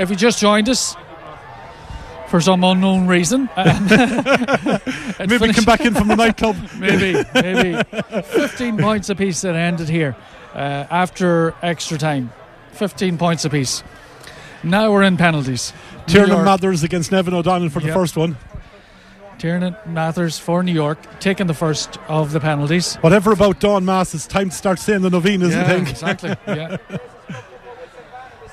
If you just joined us for some unknown reason, um, Maybe finished- come back in from the nightclub. maybe, maybe. 15 points apiece that ended here uh, after extra time. 15 points apiece. Now we're in penalties. Tiernan Mathers against Nevin O'Donnell for the Yep. first one. Tiernan Mathers for New York, taking the first of the penalties. Whatever about Dawn Mass, it's time to start saying the novenas, yeah, I think. exactly. Yeah.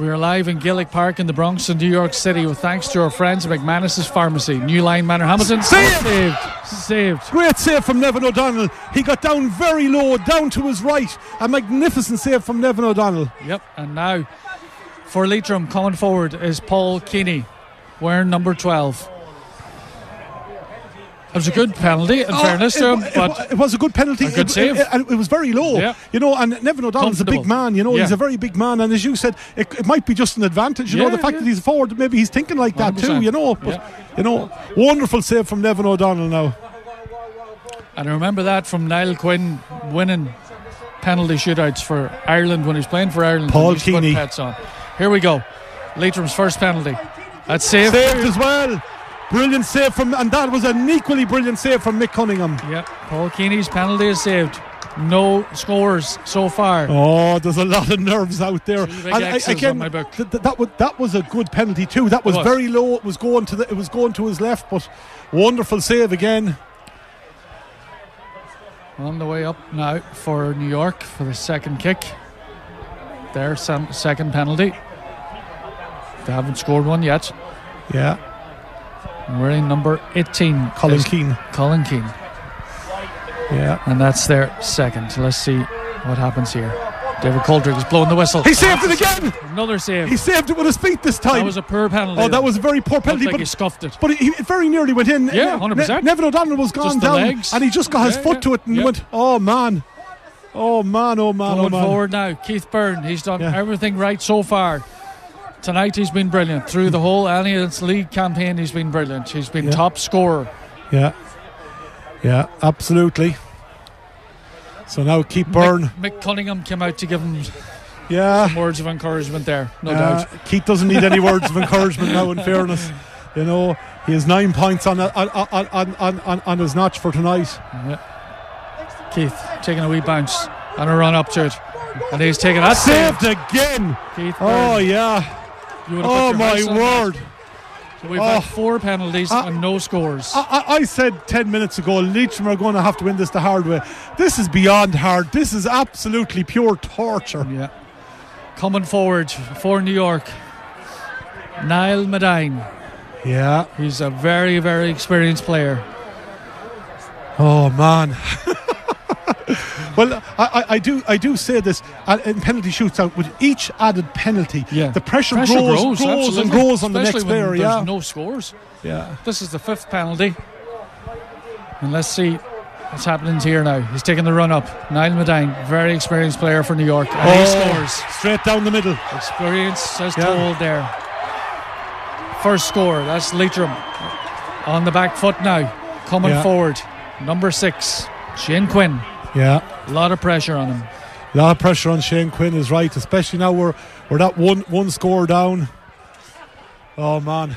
We are live in Gaelic Park in the Bronx in New York City with thanks to our friends at McManus's Pharmacy, New Line Manor, Hamilton. Saved! Saved. Saved. Great save from Nevin O'Donnell. He got down very low, down to his right. A magnificent save from Nevin O'Donnell. Yep. And now for Leitrim coming forward is Paul Keeney, wearing number 12. It was a good penalty, in oh, fairness to Oh, it, him, it- but it was a good penalty. A good save. It, it- it was very low. Yeah. You know, and Nevin O'Donnell's a big man. You know, he's a very big man. And as you said, it, it might be just an advantage. You know, the fact yeah. that he's forward, maybe he's thinking like that too. 100%. You know, but Yeah. you know, wonderful save from Nevin O'Donnell now. And I remember that from Niall Quinn winning penalty shootouts for Ireland when he was playing for Ireland. Paul when he used to put Keeney. Pets on. Here we go. Leitrim's first penalty. That's safe. Saved as well. Brilliant save from, and that was an equally brilliant save from Mick Cunningham. Yep. Paul Keeney's penalty is saved. No scores so far. Oh, there's a lot of nerves out there. I- uh, my book. th- th- that, was, that was a good penalty too. That was, was. very low. It was going to the, it was going to his left, but wonderful save again. On the way up now for New York for the second kick. Their second penalty. They haven't scored one yet. Yeah, In number 18. Colin Keane. Colin Keane. Yeah, And that's their second. Let's see what happens here. David Coldrick is blowing the whistle. he saved it again. Another save. He saved it with his feet this time. that was a poor penalty. oh, that was a very poor penalty, like he but. scuffed it. But he, he very nearly went in. Yeah, 100%. Nevin O'Donnell was gone down, legs. and he just got his Yeah, foot yeah. to it and Yep. went. Oh man, oh man, oh man, oh Going man. forward now, Keith Beirne. He's done Yeah. everything right so far. Tonight he's been brilliant. Through the whole Allianz League campaign, he's been brilliant. He's been Yeah. top scorer. Yeah, yeah, absolutely. So now Keith Beirne. Mick, Mick Cunningham came out to give him Yeah, some words of encouragement there, no Uh, doubt. Keith doesn't need any words of encouragement now. In fairness, you know he has nine points on on on on, on, on, his notch for tonight. Yeah. Keith taking a wee bounce and a run up to it. And he's taking that save. Saved again. Keith Beirne. Oh yeah. You would have Oh my house on that. word. So we've Oh. had four penalties and no scores. I, I, I said 10 minutes ago, Leitrim are going to have to win this the hard way. This is beyond hard. This is absolutely pure torture. yeah. Coming forward for New York, Niall Medine. Yeah. He's a very, very experienced player. Oh man. well, I, I, I do I do say this uh, in penalty shootout with each added penalty, Yeah. the pressure, Pressure grows, grows, grows and grows on the next player. there's Yeah. no scores. yeah. This is the fifth penalty. And let's see what's happening here now. He's taking the run up. Niall Medine, very experienced player for New York. And he Oh, scores. straight down the middle. Experience as Yeah. told there. First score, that's Leitrim. On the back foot now. Coming Yeah. forward. Number six, Shane Quinn. Yeah. A lot of pressure on him. A lot of pressure on Shane Quinn is right, especially now we're we're that one one score down. Oh man.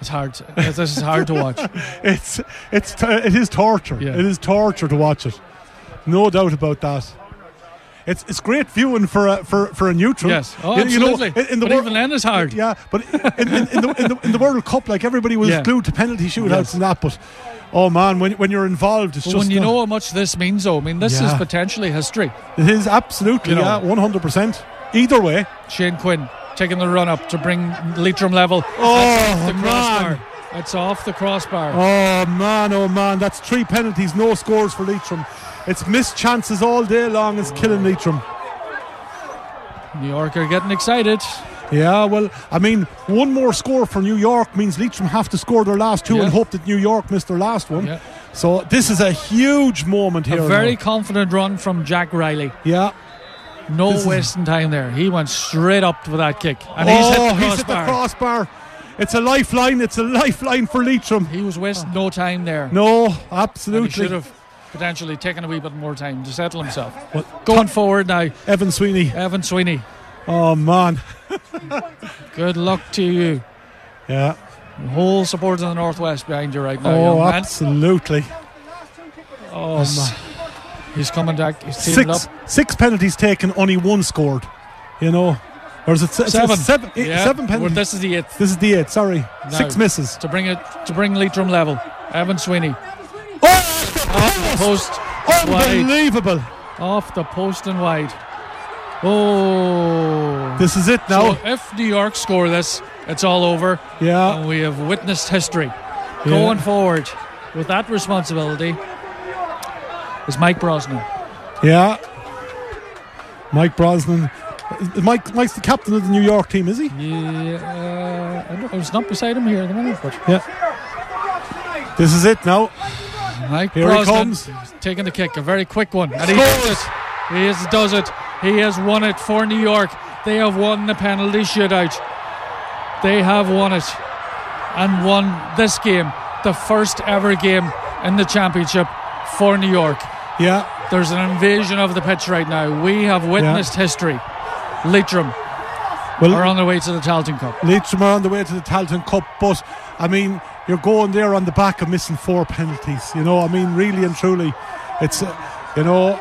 It's hard. to- this is hard to watch. It's it's t- it is torture. Yeah. It is torture to watch it. No doubt about that. It's it's great viewing for a for, for a neutral. Yes. Oh, You- you know, absolutely. in, in the but wor- even then, it's hard. Yeah, but in, in, in, the, in, the, in the World Cup, like everybody was Yeah. glued to penalty shootouts Yes. and that. But oh man, when when you're involved, it's just when you know how much this means, though, I mean, this is potentially history. it is absolutely you know. yeah, one hundred percent. Either way, Shane Quinn taking the run up to bring Leitrim level. Oh, the crossbar. man. It's off the crossbar. Oh man, oh man, that's three penalties, no scores for Leitrim. It's missed chances all day long. It's killing Leitrim. New York are getting excited. Yeah, well, I mean, one more score for New York means Leitrim have to score their last two Yeah. and hope that New York missed their last one. Yeah. So this is a huge moment here. A very now. confident run from Jack Riley. yeah. No This is- wasting time there. He went straight up with that kick. And he's oh, hit the he's hit the crossbar. crossbar. It's a lifeline. It's a lifeline for Leitrim. He was wasting no time there. No, he should absolutely. have potentially taking a wee bit more time to settle himself. Well, Going forward now, Evan Sweeney. Evan Sweeney. Oh man. Good luck to you. Yeah. The whole support of the Northwest behind you right now, Oh, absolutely. Oh, oh He's- man. He's coming back. He's Six up. six penalties taken, only one scored. You know, or is it se- Seven. Seven, eight- Yeah, seven well, penalties. this is the eighth. This is the eight. Sorry, No. six misses. To bring it to bring Leitrim level. Evan Sweeney. Off the post. Wide. unbelievable! Off the post and wide. Oh. This is it now. So if New York score this, it's all over. yeah, And we have witnessed history. Yeah. Going forward with that responsibility is Mike Brosnan. yeah. Mike Brosnan. Mike, Mike's the captain of the New York team, is he? Yeah, uh, I was not beside him here at the minute, but Yeah. This is it now. Mike Here he comes. taking the kick, a very quick one, and he does it. He is, does it. He has won it for New York. They have won the penalty shootout. They have won it and won this game, the first ever game in the championship for New York. Yeah, There's an invasion of the pitch right now. We have witnessed history. Leitrim well, are on their way to the Tailteann Cup. Leitrim are on the way to the Tailteann Cup, but I mean, you're going there on the back of missing four penalties. You know, I mean, really and truly, it's uh, you know,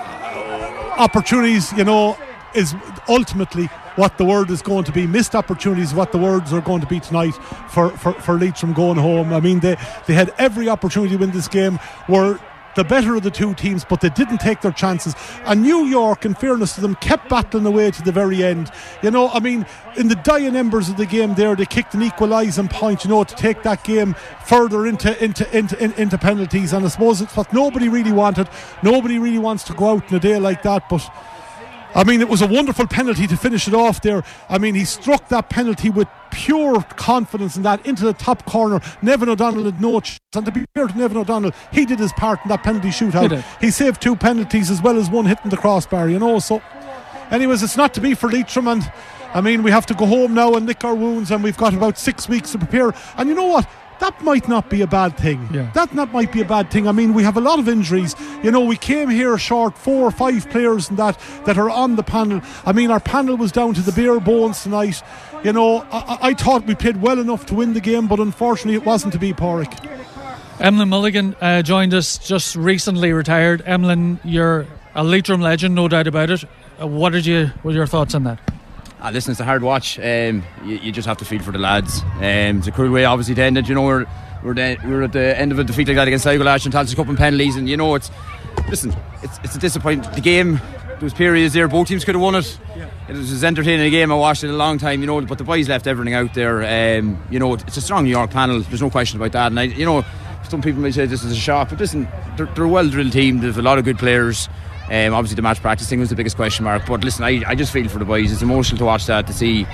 opportunities. You know, is ultimately what the word is going to be. Missed opportunities, what the words are going to be tonight for for for Leeds from going home. I mean, they they had every opportunity to win this game. Were the better of the two teams, but they didn't take their chances. And New York, in fairness to them, kept battling away to the very end. You know, I mean, in the dying embers of the game there, they kicked an equalising point, you know, to take that game further into into into, in- into penalties. And I suppose it's what nobody really wanted. Nobody really wants to go out in a day like that, but. I mean, it was a wonderful penalty to finish it off there. I mean, he struck that penalty with pure confidence in that into the top corner. Nevin O'Donnell had no chance. And to be fair to Nevin O'Donnell, he did his part in that penalty shootout. He saved two penalties as well as one hitting the crossbar, you know. So, anyways, it's not to be for Leitrim. And I mean, we have to go home now and lick our wounds, and we've got about six weeks to prepare. And you know what? That might not be a bad thing. Yeah. That not might be a bad thing. I mean, we have a lot of injuries. You know, we came here short four or five players and that that are on the panel. I mean, our panel was down to the bare bones tonight. You know, I, I- I thought we played well enough to win the game, but unfortunately, it wasn't to be. Pauric. Emlyn Mulligan uh, joined us just recently retired. Emlyn, you're a Leitrim legend, no doubt about it. Uh, what did you? What are your thoughts on that? Ah, listen, it's a hard watch. Um, you, you just have to feel for the lads. Um, it's a cruel way, obviously, to end it. You know, we're we're, the, we're at the end of a defeat like that against Sligo last year, and Tailteann Cup and penalties, and you know, it's listen, it's it's a disappointment. The game, there was periods there, both teams could have won it. It was as entertaining a game. I watched it a long time, you know, but the boys left everything out there. Um, you know, it's a strong New York panel. There's no question about that. And I, you know, some people may say this is a shock, but listen, they're, they're a well drilled team. There's a lot of good players. Um, obviously, the match practice thing was the biggest question mark. But listen, I, I just feel for the boys. It's emotional to watch that, to see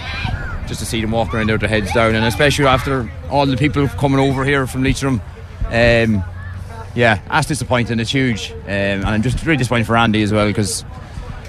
just to see them walking around there with their heads down, and especially after all the people coming over here from Leitrim. Um, yeah, that's disappointing. It's huge, um, and I'm just really disappointed for Andy as well because.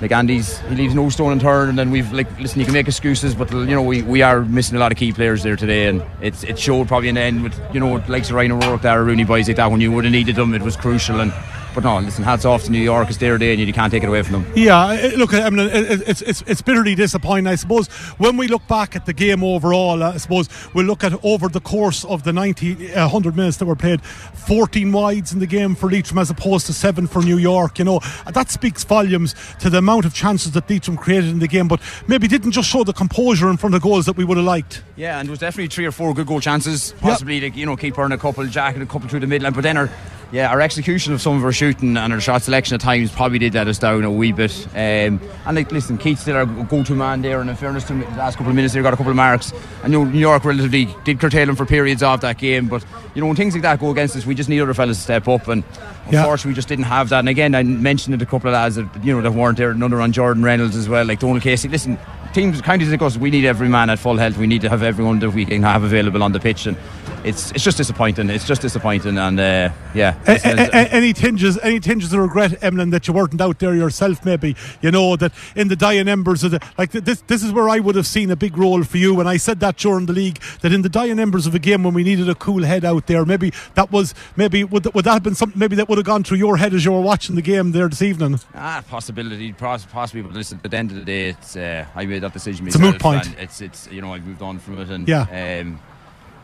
Like Andy's, he leaves no stone unturned, and then we've like listen. You can make excuses, but you know we, we are missing a lot of key players there today, and it's it showed probably in the end with you know likes of Ryan O'Rourke, there, Rooney boys like that. When you would have needed them, it was crucial. And but no, listen, hats off to New York. It's their day, and you can't take it away from them. Yeah, look, I mean, it- it- it's, it's, it's bitterly disappointing. I suppose when we look back at the game overall, I suppose we'll look at over the course of the 90, uh, 100 minutes that were played, 14 wides in the game for Leitrim as opposed to seven for New York. You know, that speaks volumes to the amount of chances that Leitrim created in the game, but maybe didn't just show the composure in front of goals that we would have liked. Yeah, and there was definitely three or four good goal chances. Possibly, like, you know, keeper and a couple, Jack and a couple through the middle. But then our, yeah, our execution of some of our shooting and our shot selection at times probably did let us down a wee bit. Um, and like, listen, Keith's still our go-to man there. And in fairness to him, the last couple of minutes, they got a couple of marks. And New York relatively did curtail him for periods of that game. But you know, when things like that go against us, we just need other fellas to step up. And Yeah. unfortunately, we just didn't have that. And again, I mentioned it a couple of lads that you know that weren't there. Another on Jordan Reynolds as well, like Donald Casey. Listen teams, counties like us, we need every man at full health. We need to have everyone that we can have available on the pitch, and it's it's just disappointing. It's just disappointing, and uh, yeah. A- a- a- any tinges, any tinges of regret, Emlyn, that you weren't out there yourself? Maybe you know that in the dying embers of the like this. This is where I would have seen a big role for you, and I said that during the league that in the dying embers of a game when we needed a cool head out there, maybe that was maybe would, that- would that have been something maybe that would have gone through your head as you were watching the game there this evening? Ah, possibility, possibly. But listen, at the end of the day, it's uh, I made that decision It's a moot point. and It's it's you know I moved on from it, and Yeah. Um,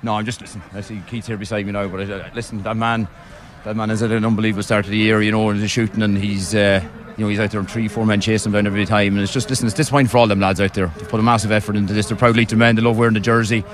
no, I'm just listen. I see Keith here beside me now, but uh, listen, that man, that man has had an unbelievable start of the year. You know, and he's shooting, and he's. Uh, you know, he's out there on three, four men chasing him down every time. And it's just, listen, it's disappointing for all them lads out there. They've put a massive effort into this. They're proud Leitrim men. They love wearing the jersey.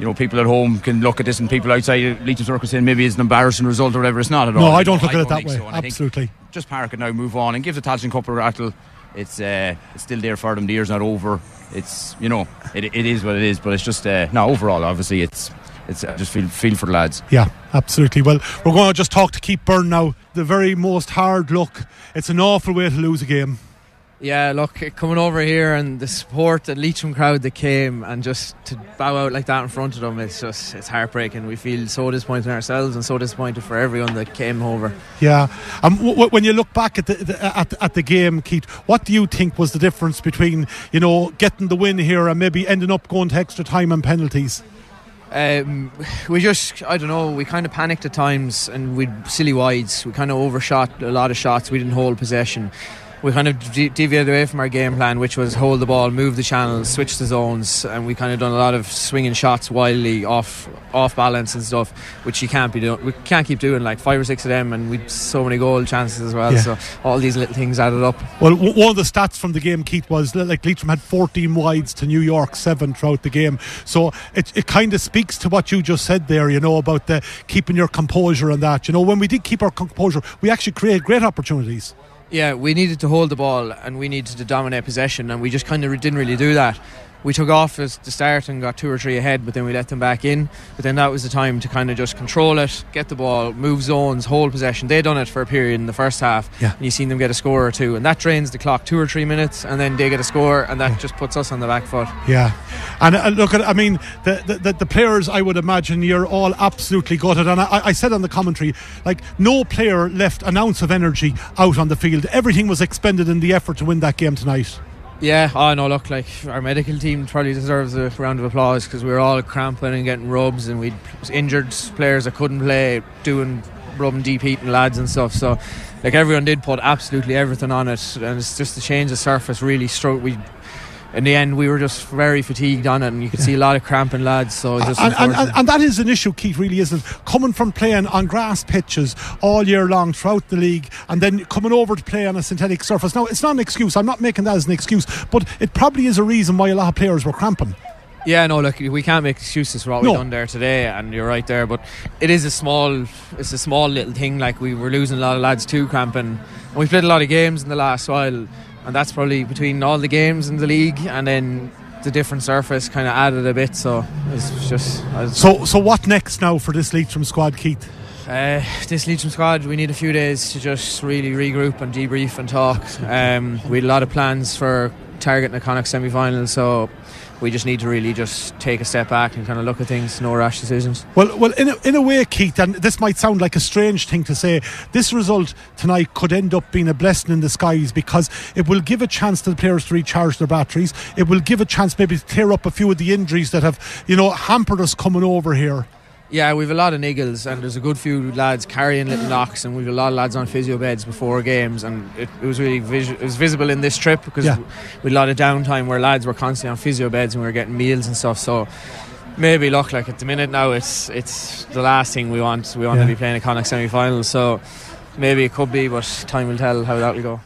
You know, people at home can look at this and people outside Leitrim Circle saying maybe it's an embarrassing result or whatever. It's not at all. No, I don't look at it that way. so. I Absolutely. just park it now, move on, and give the Tailteann Cup a rattle. It's uh, it's still there for them. The year's not over. It's you know it, it is what it is, but it's just uh, no overall. Obviously, it's it's just feel feel for the lads. Yeah, absolutely. Well, we're going to just talk to Keith Beirne now. The very most hard look. It's an awful way to lose a game. Yeah, look, coming over here and the support, the Leitrim crowd that came and just to bow out like that in front of them, it's just, it's heartbreaking. We feel so disappointed in ourselves and so disappointed for everyone that came over. Yeah. Um, w- w- when you look back at the, the at, at the game, Keith, what do you think was the difference between you know getting the win here and maybe ending up going to extra time and penalties? Um, we just, I don't know, we kind of panicked at times and we silly wides. We kind of overshot a lot of shots. We didn't hold possession. We kind of de- deviated away from our game plan, which was hold the ball, move the channels, switch the zones, and we kind of done a lot of swinging shots wildly off off balance and stuff, which you can't be doing. We can't keep doing like five or six of them, and we so many goal chances as well. Yeah. So all these little things added up. Well, w- one of the stats from the game, Keith, was like Leitrim had 14 wides to New York seven throughout the game. So it, it kind of speaks to what you just said there, you know, about the keeping your composure and that. You know, when we did keep our composure, we actually created great opportunities. Yeah, we needed to hold the ball and we needed to dominate possession, and we just kind of didn't really do that. We took off at the start and got two or three ahead, but then we let them back in. But then that was the time to kind of just control it, get the ball, move zones, hold possession. They'd done it for a period in the first half, Yeah. and you seen them get a score or two, and that drains the clock two or three minutes, and then they get a score, and that just puts us on the back foot. Yeah, and uh, look at I mean the, the the the players. I would imagine you're all absolutely gutted. And I, I said on the commentary, like no player left an ounce of energy out on the field. Everything was expended in the effort to win that game tonight. Yeah, oh no, look, like our medical team probably deserves a round of applause because we were all cramping and getting rubs, and we'd injured players that couldn't play, doing rubbing deep heating lads and stuff. So, like everyone did put absolutely everything on it, and it's just the change of surface really struck. We, in the end, we were just very fatigued on it, and you could see a lot of cramping lads. So just And, and, and, and that is an issue, Keith, really isn't it? Coming from playing on grass pitches all year long throughout the league and then coming over to play on a synthetic surface. Now, it's not an excuse. I'm not making that as an excuse, but it probably is a reason why a lot of players were cramping. Yeah, no, look, we can't make excuses for what No. we've done there today, and you're right there. But it is a small, it's a small little thing. Like we were losing a lot of lads to cramping, and we played a lot of games in the last while, and that's probably between all the games in the league and then the different surface kind of added a bit. So it's just So, so what next now for this Leitrim squad, Keith? uh, this Leitrim squad, we need a few days to just really regroup and debrief and talk. Um, we had a lot of plans for targeting the Connacht semi final, so we just need to really just take a step back and kind of look at things, no rash decisions. Well, well, in a, in a way, Keith, and this might sound like a strange thing to say, this result tonight could end up being a blessing in disguise because it will give a chance to the players to recharge their batteries. It will give a chance maybe to clear up a few of the injuries that have, you know, hampered us coming over here. Yeah, we've a lot of niggles, and there's a good few lads carrying little knocks, and we've a lot of lads on physio beds before games, and it, it was really vis- it was visible in this trip because Yeah. we had a lot of downtime where lads were constantly on physio beds and we were getting meals and stuff. So maybe look like at the minute now, it's it's the last thing we want. We want Yeah. to be playing a Connacht semi final, so maybe it could be, but time will tell how that will go.